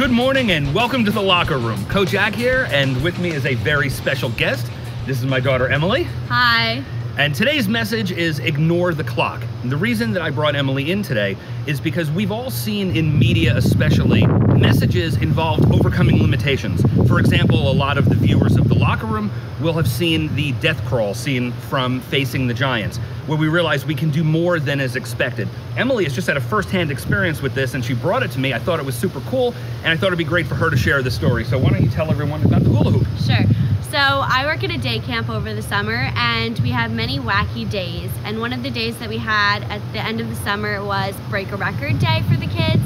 Good morning and welcome to the locker room. Coach Ack here, and with me is a very special guest. This is my daughter Emily. Hi. And today's message is ignore the clock. And the reason that I brought Emily in today is because we've all seen in media, especially, messages involved overcoming limitations. For example, a lot of the viewers of the locker room will have seen the death crawl scene from Facing the Giants, where we realize we can do more than is expected. Emily has just had a first-hand experience with this, and she brought it to me. I thought it was super cool, and I thought it'd be great for her to share the story. So why don't you tell everyone about the hula hoop? Sure. So I work at a day camp over the summer and we have many wacky days. And one of the days that we had at the end of the summer was break a record day for the kids.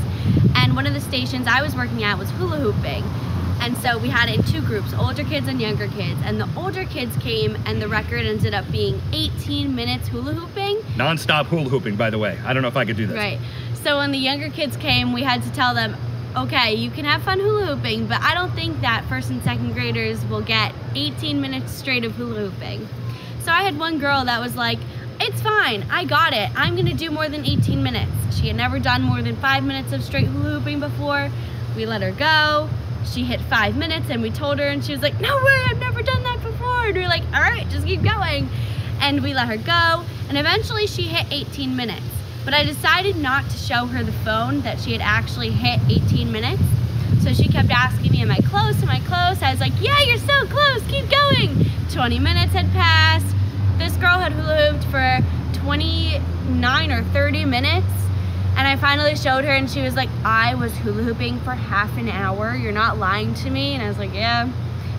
And one of the stations I was working at was hula hooping. And so we had it in two groups, older kids and younger kids. And the older kids came and the record ended up being 18 minutes hula hooping. Non-stop hula hooping, by the way. I don't know if I could do that. Right. So when the younger kids came, we had to tell them, okay, you can have fun hula hooping, but I don't think that first and second graders will get 18 minutes straight of hula hooping. So I had one girl that was like, it's fine, I got it. I'm gonna do more than 18 minutes. She had never done more than five minutes of straight hula hooping before. We let her go. She hit five minutes and we told her and she was like, no way, I've never done that before. And we are like, all right, just keep going. And we let her go. And eventually she hit 18 minutes. But I decided not to show her the phone that she had actually hit 18 minutes. So she kept asking me, am I close, am I close? I was like, yeah, you're so close, keep going. 20 minutes had passed. This girl had hula hooped for 29 or 30 minutes. And I finally showed her and she was like, I was hula hooping for half an hour. You're not lying to me. And I was like, yeah.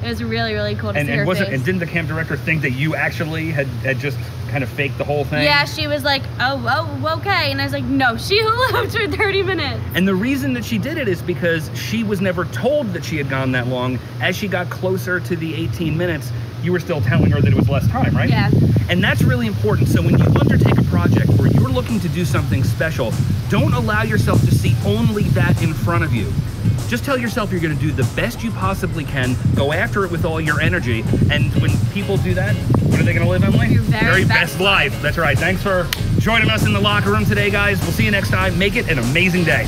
It was really, really cool to and, see and her was face. It, and didn't the camp director think that you actually had, had just kind of faked the whole thing? Yeah, she was like, oh, oh, okay. And I was like, no, she hula hooped for 30 minutes. And the reason that she did it is because she was never told that she had gone that long. As she got closer to the 18 minutes, you were still telling her that it was less time, right? Yeah. And that's really important. So when you undertake a project where you're looking to do something special, don't allow yourself to see only that in front of you. Just tell yourself you're going to do the best you possibly can, go after it with all your energy, and when people do that, what are they going to live, Emily? Your very, very best, best life. That's right. Thanks for joining us in the locker room today, guys. We'll see you next time. Make it an amazing day.